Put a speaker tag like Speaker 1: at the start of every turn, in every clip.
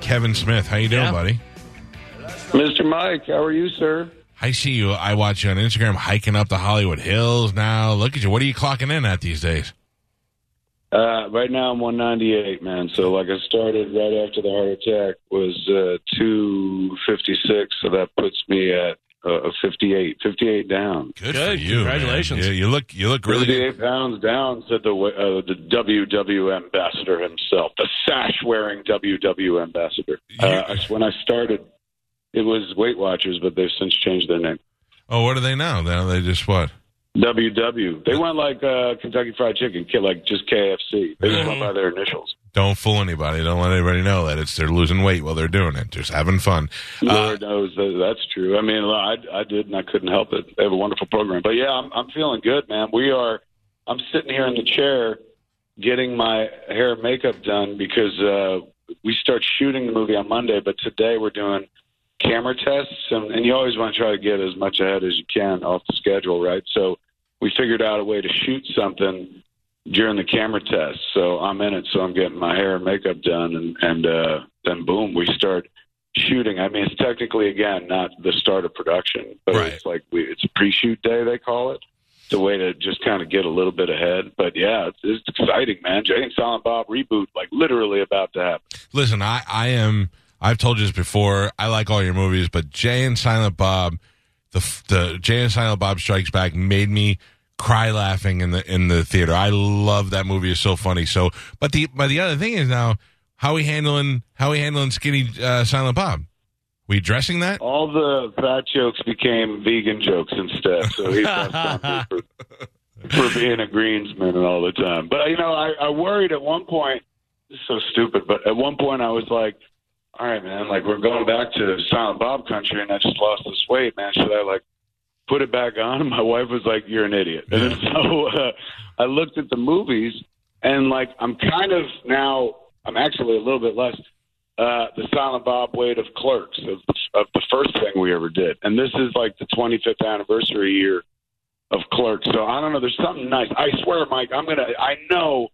Speaker 1: Kevin Smith, how you doing,
Speaker 2: Yeah.
Speaker 1: buddy?
Speaker 3: Mr. Mike, how are you, sir?
Speaker 1: I see you. I watch you on Instagram hiking up the Hollywood Hills now. Look at you. What are you clocking in at these days?
Speaker 3: Uh, right now I'm 198, man. So like I started right after the heart attack was uh, 256, so that puts me at uh, 58, 58 down.
Speaker 1: Good,
Speaker 2: Good.
Speaker 1: for you. man.
Speaker 2: Congratulations.
Speaker 1: You, you look. You look really.
Speaker 3: 58 pounds down, said the uh, the WW ambassador himself, the sash wearing WW ambassador. Uh, when I started, it was Weight Watchers, but they've since changed their name.
Speaker 1: Oh, what are they now? Now they just what?
Speaker 3: WW. They went like uh, Kentucky Fried Chicken, like just KFC. They just went by their initials.
Speaker 1: Don't fool anybody. Don't let anybody know that it's they're losing weight while they're doing it. Just having fun. Uh,
Speaker 3: Lord knows that that's true. I mean, I, I did and I couldn't help it. They have a wonderful program. But yeah, I'm, I'm feeling good, man. We are. I'm sitting here in the chair getting my hair and makeup done because uh, we start shooting the movie on Monday. But today we're doing camera tests, and, and you always want to try to get as much ahead as you can off the schedule, right? So we figured out a way to shoot something during the camera test. So I'm in it. So I'm getting my hair and makeup done, and and uh, then boom, we start shooting. I mean, it's technically again not the start of production, but
Speaker 1: Right.
Speaker 3: it's like we, it's pre-shoot day they call it. It's a way to just kind of get a little bit ahead. But yeah, it's, it's exciting, man. Jay and Silent Bob reboot, like literally about to happen.
Speaker 1: Listen, I, I am. I've told you this before. I like all your movies, but Jay and Silent Bob, the the Jay and Silent Bob Strikes Back made me cry laughing in the in the theater. I love that movie. It's so funny. So, but the but the other thing is now how we handling how we handling skinny uh, Silent Bob. We addressing that?
Speaker 3: All the fat jokes became vegan jokes instead. So he's for, for being a greensman and all the time. But you know, I, I worried at one point. This is so stupid, but at one point I was like, "All right, man, like we're going back to Silent Bob country, and I just lost this weight, man. Should I like put it back on?" And my wife was like, "You're an idiot." And so uh, I looked at the movies, and like I'm kind of now. I'm actually a little bit less uh, the Silent Bob weight of Clerks of, of the first thing we ever did, and this is like the 25th anniversary year of Clerks. So I don't know. There's something nice. I swear, Mike. I'm gonna. I know.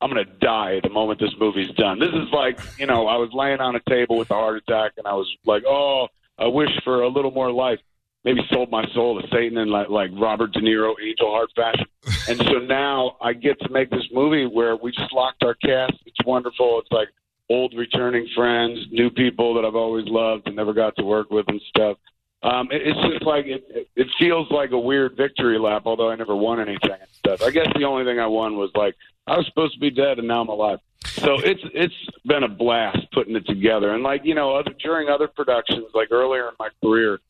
Speaker 3: I'm gonna die the moment this movie's done. This is like, you know, I was laying on a table with a heart attack, and I was like, oh, I wish for a little more life. Maybe sold my soul to Satan in like like Robert De Niro, Angel Heart fashion. And so now I get to make this movie where we just locked our cast. It's wonderful. It's like old returning friends, new people that I've always loved and never got to work with and stuff. Um, it, it's just like it, it, it feels like a weird victory lap, although I never won anything and stuff. I guess the only thing I won was like I was supposed to be dead and now I'm alive. So it's it's been a blast putting it together. And like you know, other, during other productions, like earlier in my career,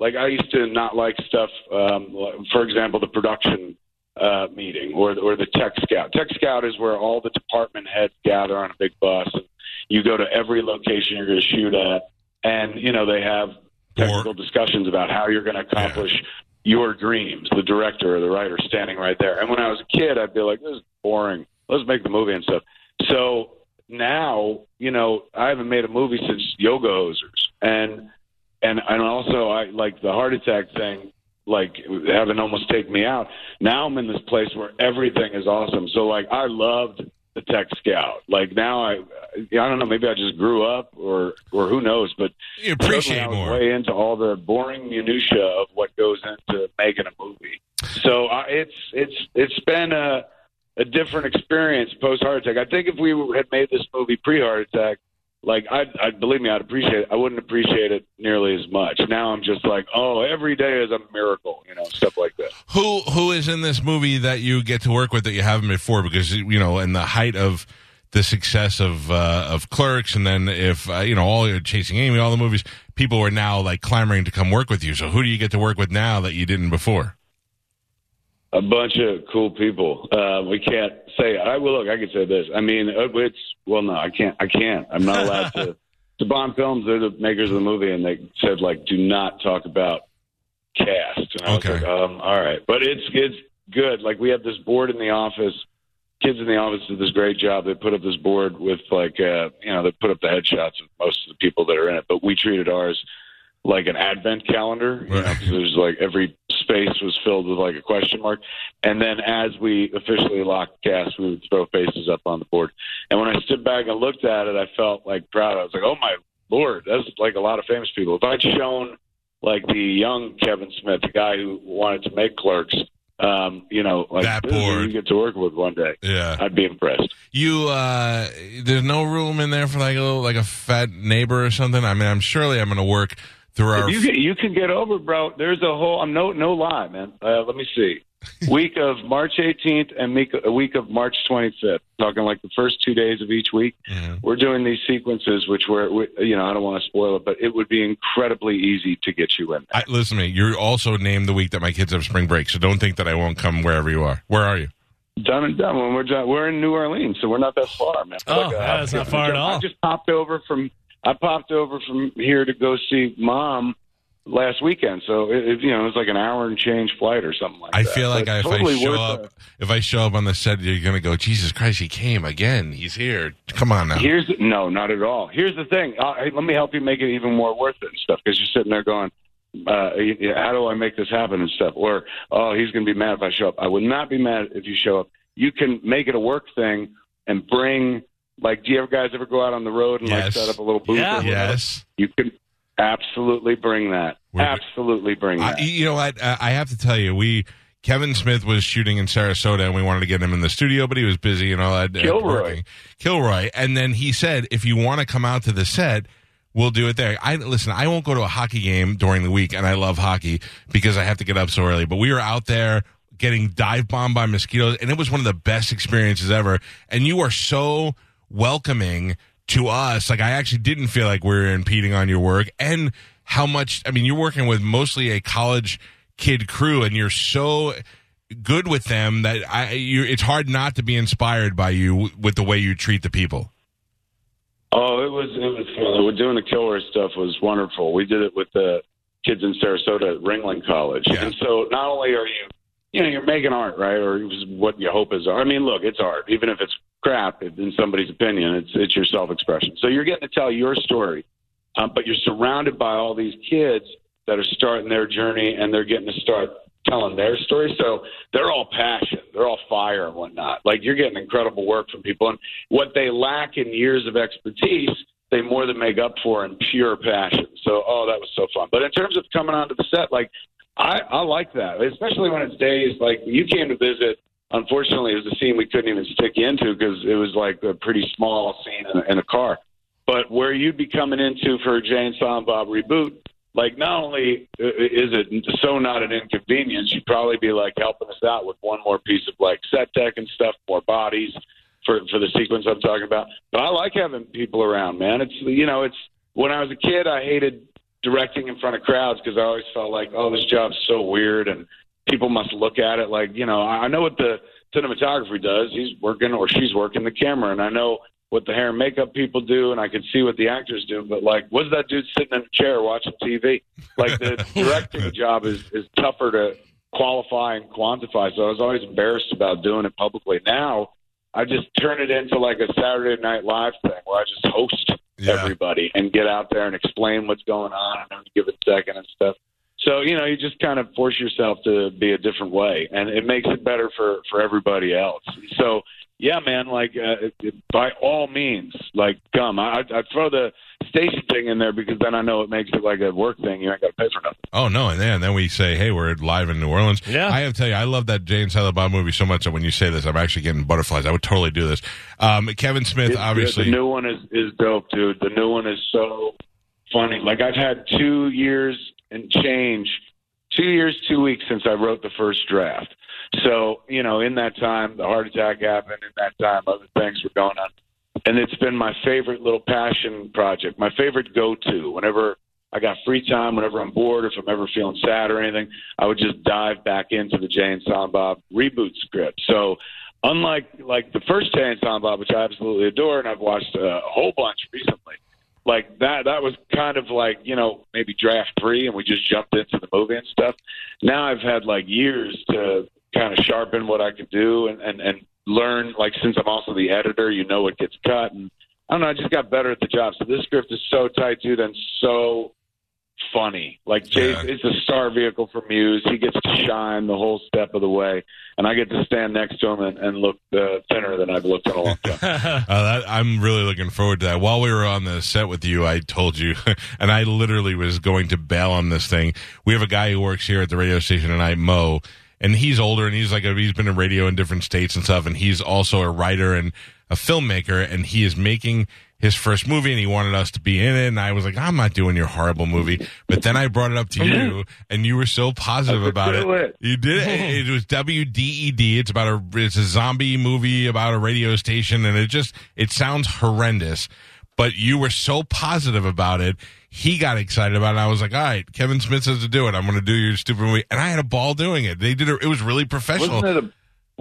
Speaker 3: like I used to not like stuff. Um, for example, the production uh, meeting or or the tech scout. Tech scout is where all the department heads gather on a big bus and you go to every location you're going to shoot at, and you know they have technical discussions about how you're going to accomplish your dreams. The director or the writer standing right there. And when I was a kid, I'd be like, "This is boring. Let's make the movie and stuff." So now, you know, I haven't made a movie since Yoga Hosers, and and and also I like the heart attack thing. Like having almost take me out. Now I'm in this place where everything is awesome. So like I loved the tech scout. Like now I, I don't know. Maybe I just grew up, or or who knows. But
Speaker 1: You appreciate
Speaker 3: I was
Speaker 1: more.
Speaker 3: Way into all the boring minutia of what goes into making a movie. So uh, it's it's it's been a a different experience post heart attack. I think if we had made this movie pre heart attack, like I, I believe me, I'd appreciate it. I wouldn't appreciate it nearly as much. Now I'm just like, oh, every day is a miracle, you know, stuff like that.
Speaker 1: Who who is in this movie that you get to work with that you haven't before? Because you know, in the height of the success of uh, of Clerks, and then if uh, you know all your Chasing Amy, all the movies, people are now like clamoring to come work with you. So who do you get to work with now that you didn't before?
Speaker 3: A bunch of cool people. Uh, we can't say. I will look. I can say this. I mean, uh, it's well, no, I can't. I can't. I'm not allowed to Saban Films, they're the makers of the movie, and they said like, do not talk about cast. And I
Speaker 1: Okay.
Speaker 3: was like, um, all right, but it's it's good. Like we have this board in the office. Kids in the office did this great job. They put up this board with like, uh, you know, they put up the headshots of most of the people that are in it, but we treated ours like an advent calendar. You know, there's like every space was filled with like a question mark, and then as we officially locked cast, we would throw faces up on the board. And when I stood back and looked at it, I felt like proud. I was like, oh my lord, that's like a lot of famous people. If I'd shown like the young Kevin Smith, the guy who wanted to make Clerks, um, you know, like
Speaker 1: That board.
Speaker 3: you get to work with one day,
Speaker 1: Yeah.
Speaker 3: I'd be impressed.
Speaker 1: You uh there's no room in there for like a little like a fat neighbor or something. I mean, I'm surely I'm going to work through our
Speaker 3: If you can, you can get over, bro. There's a whole. I'm no no lie, man. Uh, let me see. week of March 18th and week, a week of March 25th. Talking like the first two days of each week.
Speaker 1: Mhm.
Speaker 3: We're doing these sequences, which were, we, you know, I don't want to spoil it, but it would be incredibly easy to get you in.
Speaker 1: I, listen to me. You're also named the week that my kids have spring break, so don't think that I won't come wherever you are. Where are you?
Speaker 3: Done and done. When we're done, we're in New Orleans, so we're not that far, man.
Speaker 2: Oh,
Speaker 3: Like, uh,
Speaker 2: yeah, that's not far at all.
Speaker 3: I just popped over from. I popped over from here to go see mom last weekend, so it, it, you know it was like an hour and change flight or something like
Speaker 1: I
Speaker 3: that.
Speaker 1: I feel like I, if
Speaker 3: totally
Speaker 1: I show up, if I show up on the set, you're going to go, Jesus Christ, he came again. He's here. Come on now.
Speaker 3: Here's no, not at all. Here's the thing. Uh, let me help you make it even more worth it and stuff because you're sitting there going, uh, "How do I make this happen?" and stuff. Or, "Oh, he's going to be mad if I show up." I would not be mad if you show up. You can make it a work thing and bring. Like, do you ever guys ever go out on the road and like set up a little booth?
Speaker 2: Yeah.
Speaker 1: Yes.
Speaker 3: You can absolutely bring that.
Speaker 1: We're-
Speaker 3: absolutely bring
Speaker 1: I,
Speaker 3: that.
Speaker 1: you know what? Uh, I have to tell you, we Kevin Smith was shooting in Sarasota, and we wanted to get him in the studio, but he was busy and all that. uh,
Speaker 3: Kilroy.
Speaker 1: working. Kilroy, and then he said, if you want to come out to the set. We'll do it there. I listen. I won't go to a hockey game during the week, and I love hockey because I have to get up so early. But we were out there getting dive bombed by mosquitoes, and it was one of the best experiences ever. And you are so welcoming to us. Like I actually didn't feel like we were impeding on your work, and how much. I mean, you're working with mostly a college kid crew, and you're so good with them that I. You, it's hard not to be inspired by you with the way you treat the people.
Speaker 3: Oh, it was it was. We're doing the killer stuff was wonderful. We did it with the kids in Sarasota at Ringling College,
Speaker 1: Yeah.
Speaker 3: and so not only are you, you know, you're making art, right, or it was what you hope is art. I mean, look, it's art, even if it's crap in somebody's opinion. It's it's your self expression. So you're getting to tell your story, um, but you're surrounded by all these kids that are starting their journey, and they're getting to start telling their story. So they're all passion, they're all fire and whatnot. Like you're getting incredible work from people, and what they lack in years of expertise, they more than make up for in pure passion. So, oh, that was so fun. But in terms of coming onto the set, like I, I like that, especially when it's days like you came to visit. Unfortunately, it was a scene we couldn't even stick into because it was like a pretty small scene in a, in a car. But where you'd be coming into for a Jay and Silent Bob reboot, like not only is it so not an inconvenience, you'd probably be like helping us out with one more piece of like set tech and stuff, more bodies for for the sequence I'm talking about. But I like having people around, man. It's you know, it's when I was a kid, I hated directing in front of crowds because I always felt like, oh, this job's so weird, and people must look at it like, you know, I know what the cinematography does. He's working or she's working the camera, and I know what the hair and makeup people do, and I can see what the actors do. But like, was that dude sitting in a chair watching TV? Like the directing job is is tougher to qualify and quantify. So I was always embarrassed about doing it publicly. Now I just turn it into like a Saturday Night Live thing where I just host
Speaker 1: Yeah.
Speaker 3: everybody and get out there and explain what's going on and then give it a second and stuff. So you know, you just kind of force yourself to be a different way, and it makes it better for for everybody else. So yeah, man, like uh, it- by all means, like come. I I throw the station thing in there because then I know it makes it like a work thing. You ain't got to pay for nothing.
Speaker 1: Oh no, and then, and then we say, "Hey, we're live in New Orleans."
Speaker 2: Yeah.
Speaker 1: I have to tell you, I love that Jay and Silent Bob movie so much that when you say this, I'm actually getting butterflies. I would totally do this. Um, Kevin Smith,
Speaker 3: It's-
Speaker 1: obviously,
Speaker 3: the new one is is dope, dude. The new one is so funny. Like I've had two years and change, two years, two weeks since I wrote the first draft. So you know, in that time, the heart attack happened. In that time, other things were going on, and it's been my favorite little passion project. My favorite go-to. Whenever I got free time, whenever I'm bored, if I'm ever feeling sad or anything, I would just dive back into the Jay and Silent Bob reboot script. So unlike like the first Jay and Silent Bob, which I absolutely adore, and I've watched a whole bunch recently. Like that that was kind of like you know maybe draft three and we just jumped into the movie and stuff. Now i've had like years to kind of sharpen what i could do and and and learn like since i'm also the editor you know what gets cut and i don't know i just got better at the job. So this script is so tight dude and so funny. Like Jay,
Speaker 1: Yeah.
Speaker 3: it's a star vehicle for Mewes. He gets to shine the whole step of the way, and I get to stand next to him and, and look uh, thinner than I've looked in a long time.
Speaker 1: Uh, that, I'm really looking forward to that. While we were on the set with you, I told you, and I literally was going to bail on this thing. We have a guy who works here at the radio station tonight, Mo, and he's older and he's like a, he's been in radio in different states and stuff, and he's also a writer and a filmmaker, and he is making his first movie, and he wanted us to be in it. And I was like, I'm not doing your horrible movie. But then I brought it up to oh, you, and you were so positive about it.
Speaker 3: it.
Speaker 1: You did it. It was WDED. It's about a it's a zombie movie about a radio station, and it just it sounds horrendous. But you were so positive about it. He got excited about it. I was like, all right, Kevin Smith says to do it. I'm going to do your stupid movie, and I had a ball doing it. They did it. It was really professional.
Speaker 3: Wasn't it a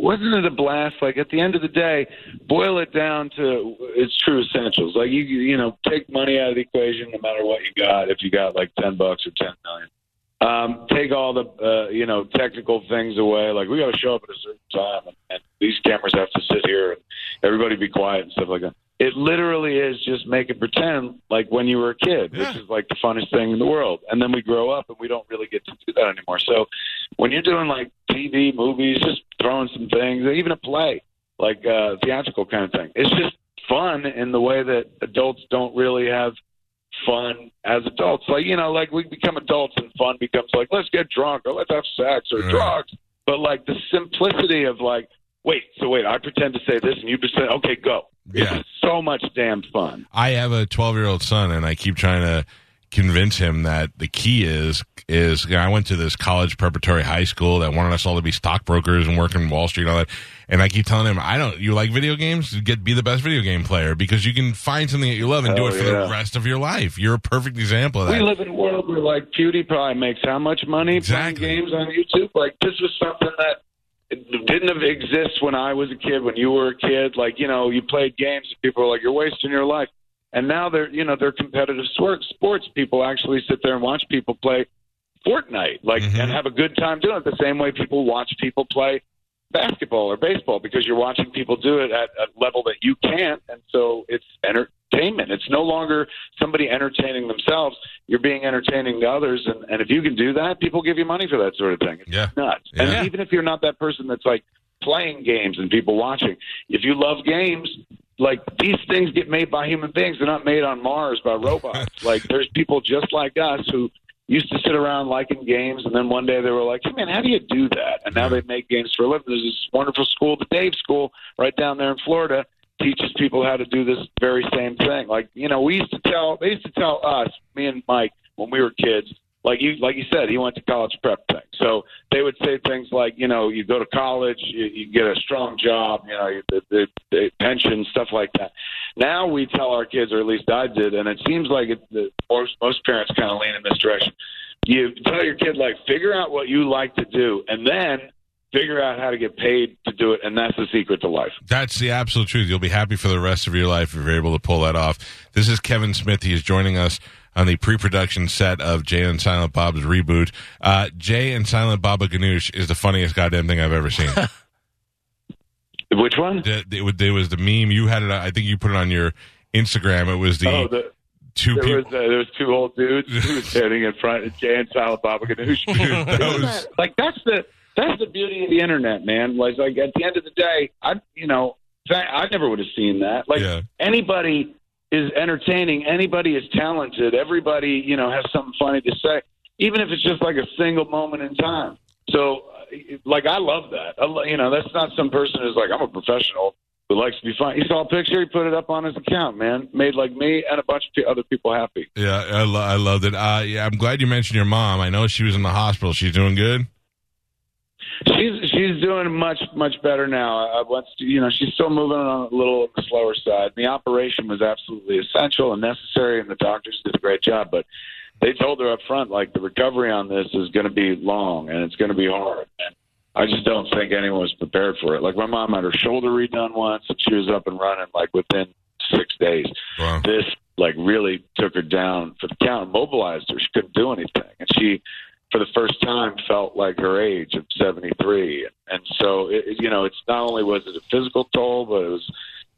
Speaker 3: wasn't it a blast? Like at the end of the day, boil it down to its true essentials. Like you you know take money out of the equation, no matter what you got. If you got like ten bucks or ten million. Um, take all the uh, you know technical things away. Like we got to show up at a certain time, and, and these cameras have to sit here, and everybody be quiet and stuff like that. It literally is just make it pretend like when you were a kid,
Speaker 1: Yeah.
Speaker 3: which is like the funnest thing in the world. And then we grow up, and we don't really get to do that anymore. So when you're doing like TV, movies, just throwing some things, even a play, like uh, theatrical kind of thing, it's just fun in the way that adults don't really have fun as adults. Like you know, like we become adults and fun becomes like let's get drunk or let's have sex or
Speaker 1: Right.
Speaker 3: drugs. But like the simplicity of like, wait, so wait, I pretend to say this and you pretend, okay, go.
Speaker 1: Yeah.
Speaker 3: It's so much damn fun.
Speaker 1: I have a 12 year old son, and I keep trying to convince him that the key is is you know, I went to this college preparatory high school that wanted us all to be stockbrokers and work in Wall Street and all that. And I keep telling him, I don't. You like video games? Get be the best video game player because you can find something that you love and do
Speaker 3: Oh,
Speaker 1: it for
Speaker 3: yeah.
Speaker 1: the rest of your life. You're a perfect example of that.
Speaker 3: We live in a world where like PewDiePie makes how much money
Speaker 1: Exactly.
Speaker 3: playing games on YouTube? Like this was something that didn't have exist when I was a kid, when you were a kid. Like you know, you played games and people were like, "You're wasting your life." And now they're you know they're competitive sport, sports. People actually sit there and watch people play Fortnite, like
Speaker 1: Mhm.
Speaker 3: and have a good time doing it. The same way people watch people play basketball or baseball because you're watching people do it at a level that you can't, and so it's entertainment. It's no longer somebody entertaining themselves. You're being entertaining to others, and, and if you can do that, people give you money for that sort of thing. It's
Speaker 1: Yeah.
Speaker 3: nuts.
Speaker 1: Yeah.
Speaker 3: And even if you're not that person that's like playing games and people watching, if you love games, like these things get made by human beings. They're not made on Mars by robots. like there's people just like us who used to sit around liking games, and then one day they were like, "Hey man, how do you do that?" And now they make games for a living. There's this wonderful school, the Dave School, right down there in Florida, teaches people how to do this very same thing. Like you know, we used to tell they used to tell us, me and Mike, when we were kids. Like you, like you said, he went to college prep thing. So they would say things like, you know, you go to college, you, you get a strong job, you know, you, the, the, the pension, stuff like that. Now we tell our kids, or at least I did, and it seems like it, the, most most parents kind of lean in this direction. You tell your kid like, figure out what you like to do, and then figure out how to get paid to do it, and that's the secret to life.
Speaker 1: That's the absolute truth. You'll be happy for the rest of your life if you're able to pull that off. This is Kevin Smith. He is joining us on the pre-production set of Jay and Silent Bob's reboot. Uh, Jay and Silent Baba Ganoush is the funniest goddamn thing I've ever seen.
Speaker 3: Which one?
Speaker 1: the, it, was- it was the meme you had it. I think you put it on your Instagram. It was the
Speaker 3: oh, the,
Speaker 1: two
Speaker 3: there was
Speaker 1: people.
Speaker 3: uh, there was two old dudes who was standing in front of Jay and Silent Baba Ganoush.
Speaker 1: that
Speaker 3: Isn't
Speaker 1: was-
Speaker 3: like that's the that's the beauty of the internet, man. Was like at the end of the day, I you know I never would have seen that. Like
Speaker 1: Yeah.
Speaker 3: anybody is entertaining, anybody is talented, everybody you know has something funny to say, even if it's just like a single moment in time. So, uh, like I love that. I you know, that's not some person who's like I'm a professional who likes to be funny. He saw a picture, he put it up on his account, man. Made like me and a bunch of other people happy.
Speaker 1: Yeah, I, lo- I loved it. Uh, yeah, I'm glad you mentioned your mom. I know she was in the hospital. She's doing good.
Speaker 3: She's she's doing much much better now. I went to, you know she's still moving on a little on the slower side. The operation was absolutely essential and necessary, and the doctors did a great job. But they told her up front like the recovery on this is going to be long and it's going to be hard. And I just don't think anyone was prepared for it. Like my mom had her shoulder redone once, and she was up and running like within six days.
Speaker 1: Wow.
Speaker 3: This like really took her down for the count, mobilized her. She couldn't do anything, and she, for the first time, felt like her age of seventy three. And so, it, you know, it's not only was it a physical toll, but it was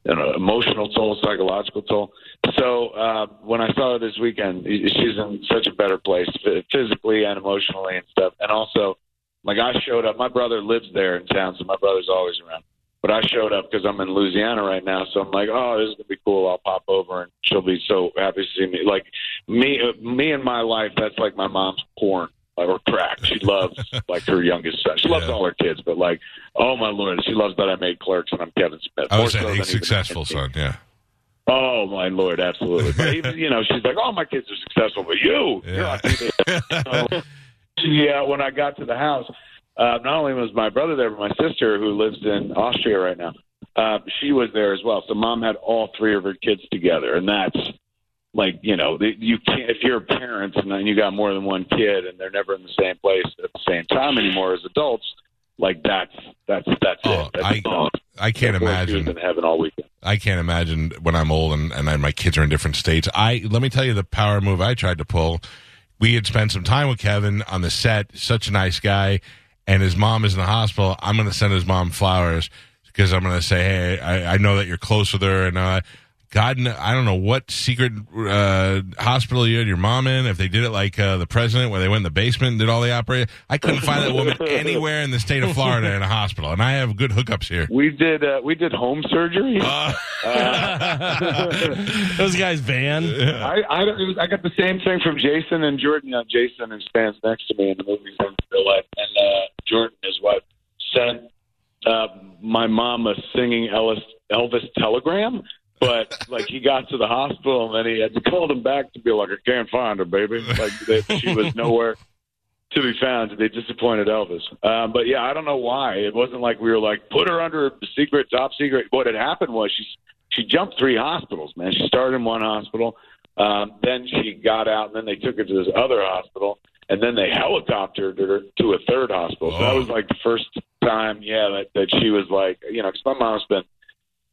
Speaker 3: an emotional toll, psychological toll. So uh, when I saw her this weekend, she's in such a better place physically and emotionally and stuff. And also, like I showed up. My brother lives there in town, so my brother's always around. But I showed up because I'm in Louisiana right now, so I'm like, oh, this is gonna be cool. I'll pop over, and she'll be so happy to see me. Like me, uh, me in my life, that's like my mom's porn or crack. She loves like her youngest son. She loves
Speaker 1: Yeah.
Speaker 3: all her kids, but like, oh my lord, she loves that I made Clerks and I'm Kevin Smith.
Speaker 1: I was
Speaker 3: so
Speaker 1: saying a
Speaker 3: even
Speaker 1: successful son. Yeah.
Speaker 3: Oh my lord, absolutely. But even you know, she's like, "Oh, my kids are successful, but you,
Speaker 1: Yeah.
Speaker 3: So, yeah, when I got to the house, uh, not only was my brother there, but my sister, who lives in Austria right now, uh, she was there as well. So mom had all three of her kids together, and that's like you know, you can't if you're a parent and you got more than one kid, and they're never in the same place at the same time anymore as adults. Like that's that's that's
Speaker 1: Oh,
Speaker 3: it. That's
Speaker 1: I-
Speaker 3: gone.
Speaker 1: I can't imagine.
Speaker 3: in heaven all weekend.
Speaker 1: I can't imagine when I'm old and, and I, my kids are in different states. I let me tell you the power move I tried to pull. We had spent some time with Kevin on the set. Such a nice guy, and his mom is in the hospital. I'm going to send his mom flowers because I'm going to say, hey, I, I know that you're close with her, and uh, God, I don't know what secret uh, hospital you had your mom in. If they did it like uh, the president, where they went in the basement and did all the operation, I couldn't find that woman anywhere in the state of Florida in a hospital, and I have good hookups here.
Speaker 3: We did uh, we did home surgery.
Speaker 1: Uh,
Speaker 2: Those guys van.
Speaker 3: I I, don't, was, I got the same thing from Jason and Jordan. You know, Jason who stands next to me in the movies in real life, and uh, Jordan, his wife, sent uh, my mom a singing Elvis Elvis telegram. But like he got to the hospital and then he had to call them back to be like, I can't find her, baby. Like that she was nowhere to be found. They disappointed Elvis. Um, but yeah, I don't know why. It wasn't like we were like put her under secret, top secret. What had happened was she she jumped three hospitals. Man, she started in one hospital, um, then she got out, and then they took her to this other hospital, and then they helicoptered her to a third hospital. So that
Speaker 1: Oh.
Speaker 3: was like the first time, yeah, that, that she was like, you know, because my mom's been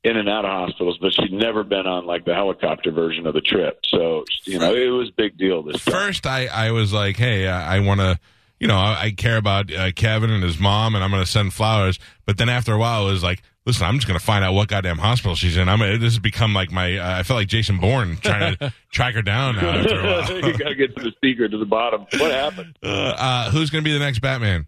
Speaker 3: in and out of hospitals, but she'd never been on like the helicopter version of the trip. So you know, it was a big deal this time.
Speaker 1: first I, I was like, hey, I, I want to, you know, I, I care about uh, Kevin and his mom, and I'm going to send flowers. But then after a while, it was like, listen, I'm just going to find out what goddamn hospital she's in. I'm this has become like my. Uh, I felt like Jason Bourne trying to track her down now. After a while.
Speaker 3: you got to get to the secret to the bottom. What happened?
Speaker 1: uh, uh, who's going to be the next Batman?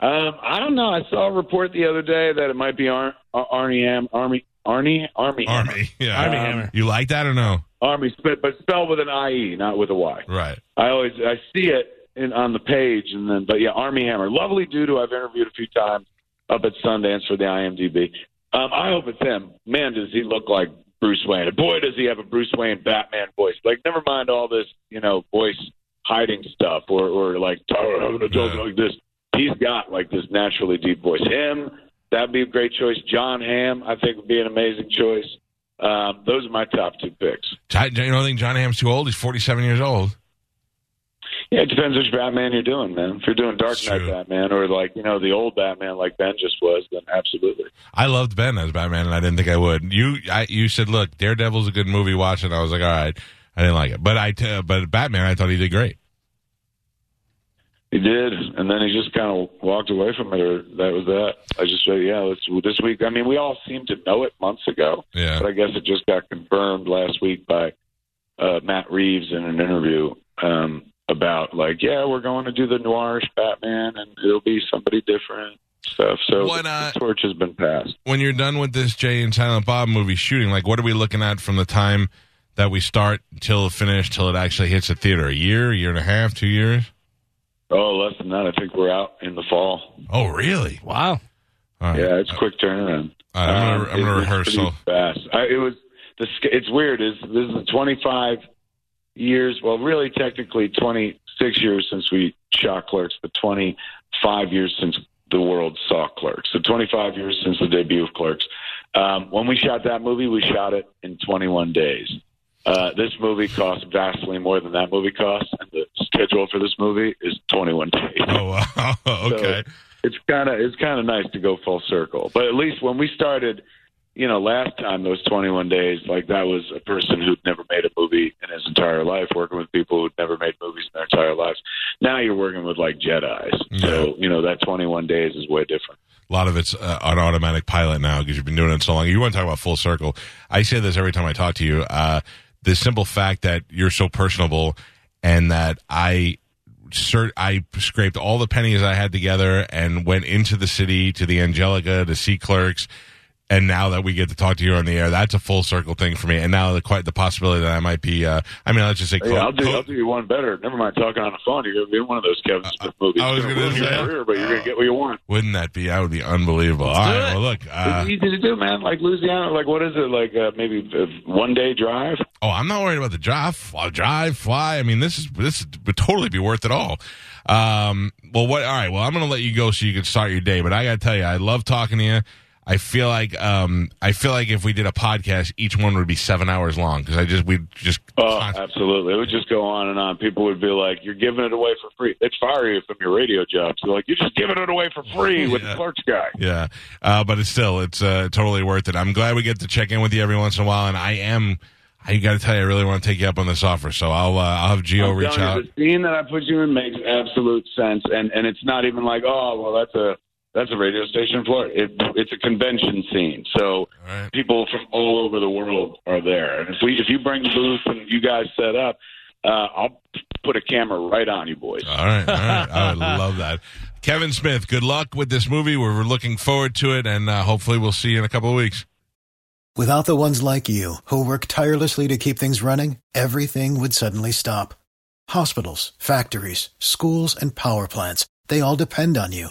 Speaker 3: Um, I don't know. I saw a report the other day that it might be Ar- Ar- Arnie Ham, Army, Arnie, Army, Hammer.
Speaker 1: Army. Yeah.
Speaker 2: Army
Speaker 3: Um,
Speaker 2: Hammer.
Speaker 1: You like that or no?
Speaker 3: Army, but, but spelled with an IE, not with a Y.
Speaker 1: Right.
Speaker 3: I always I see it in, on the page, and then but yeah, Armie Hammer, lovely dude who I've interviewed a few times up at Sundance for the IMDb. Um, I hope it's him. Man, does he look like Bruce Wayne? And boy, does he have a Bruce Wayne Batman voice. Like, never mind all this, you know, voice hiding stuff or or like "Oh, having a joke
Speaker 1: Yeah.
Speaker 3: like this. He's got like this naturally deep voice. Him, that'd be a great choice. John Hamm, I think would be an amazing choice. Um, those are my top two picks.
Speaker 1: You don't think John Hamm's too old? He's 47 years old.
Speaker 3: Yeah, it depends which Batman you're doing, man. If you're doing Dark Knight. Batman or like you know the old Batman like Ben just was, then absolutely.
Speaker 1: I loved Ben as Batman, and I didn't think I would. You, I, you said, look, Daredevil's a good movie. Watch it. I was like, all right. I didn't like it, but I, t- but Batman, I thought he did great.
Speaker 3: He did, and then he just kind of walked away from it, or that was that. I just said, yeah, let's this week. I mean, we all seemed to know it months ago,
Speaker 1: Yeah.
Speaker 3: but I guess it just got confirmed last week by uh, Matt Reeves in an interview um, about like, yeah, we're going to do the noirish Batman, and it'll be somebody different stuff. So
Speaker 1: What, uh,
Speaker 3: the torch has been passed.
Speaker 1: when you're done with this Jay and Silent Bob movie shooting, like what are we looking at from the time that we start till finish till it actually hits the theater? A year, year and a half, two years?
Speaker 3: Oh, less than that. I think we're out in the fall.
Speaker 1: Oh, really?
Speaker 2: Wow.
Speaker 1: All right.
Speaker 3: Yeah, it's quick turnaround.
Speaker 1: All right, I'm
Speaker 3: Um,
Speaker 1: gonna, I'm gonna
Speaker 3: it
Speaker 1: rehearse.
Speaker 3: fast. I, it was the. It's weird. Is this is 25 years? Well, really, technically 26 years since we shot Clerks, but 25 years since the world saw Clerks. So 25 years since the debut of Clerks. Um, when we shot that movie, we shot it in 21 days. Uh, this movie costs vastly more than that movie cost, and the schedule for this movie is 21 days
Speaker 1: oh, wow. okay.
Speaker 3: it's kind of it's kind of nice to go full circle. But at least when we started you know, last time those 21 days, like that was a person who'd never made a movie in his entire life, working with people who'd never made movies in their entire lives. Now you're working with like Jedi's. So, you know, that 21 days is way different.
Speaker 1: A lot of it's uh, on automatic pilot now because you've been doing it so long. You want to talk about full circle? I say this every time I talk to you. Uh, the simple fact that you're so personable and that I cert- I scraped all the pennies I had together and went into the city to the Angelica to see clerks. And now that we get to talk to you on the air, that's a full circle thing for me. And now the quite the possibility that I might be, uh, I mean, let's just say,
Speaker 3: yeah, I'll do, I'll do you one better. Never mind talking on the phone. You're going to be in one of those Kevin Smith movies.
Speaker 1: I was gonna
Speaker 3: ruin your
Speaker 1: say.
Speaker 3: career, but you're going to get what you want.
Speaker 1: wouldn't that be? That would be unbelievable. All right, well, look, uh,
Speaker 3: it's easy to do, man. Like Louisiana, like what is it? Like uh, maybe one day drive.
Speaker 1: Oh, I'm not worried about the drive, fly, drive, fly. I mean, this is this would totally be worth it all. Um, well, what? All right. Well, I'm going to let you go so you can start your day. But I got to tell you, I love talking to you. I feel like um, I feel like if we did a podcast, each one would be seven hours long because I just we just
Speaker 3: Oh, absolutely. It would just go on and on. People would be like, "You're giving it away for free." They'd fire you from your radio job. So like, you're just giving it away for free with
Speaker 1: Yeah.
Speaker 3: the clerks guy.
Speaker 1: yeah. Uh, but it's still it's uh, totally worth it. I'm glad we get to check in with you every once in a while, and I am. I got to tell you, I really want to take you up on this offer. So I'll uh, I'll have Gio
Speaker 3: I'm
Speaker 1: reach out.
Speaker 3: you, the scene that I put you in makes absolute sense, and and it's not even like, oh, well, that's a that's a radio station in Florida. It, it's a convention scene, so
Speaker 1: All right.
Speaker 3: people from all over the world are there. And if we if you bring the booth and you guys set up, uh, I'll put a camera right on you boys.
Speaker 1: All right, all right. I would love that. Kevin Smith, good luck with this movie. We're looking forward to it, and uh, hopefully we'll see you in a couple of weeks.
Speaker 2: Without the ones like you, who work tirelessly to keep things running, everything would suddenly stop. Hospitals, factories, schools, and power plants, they all depend on you.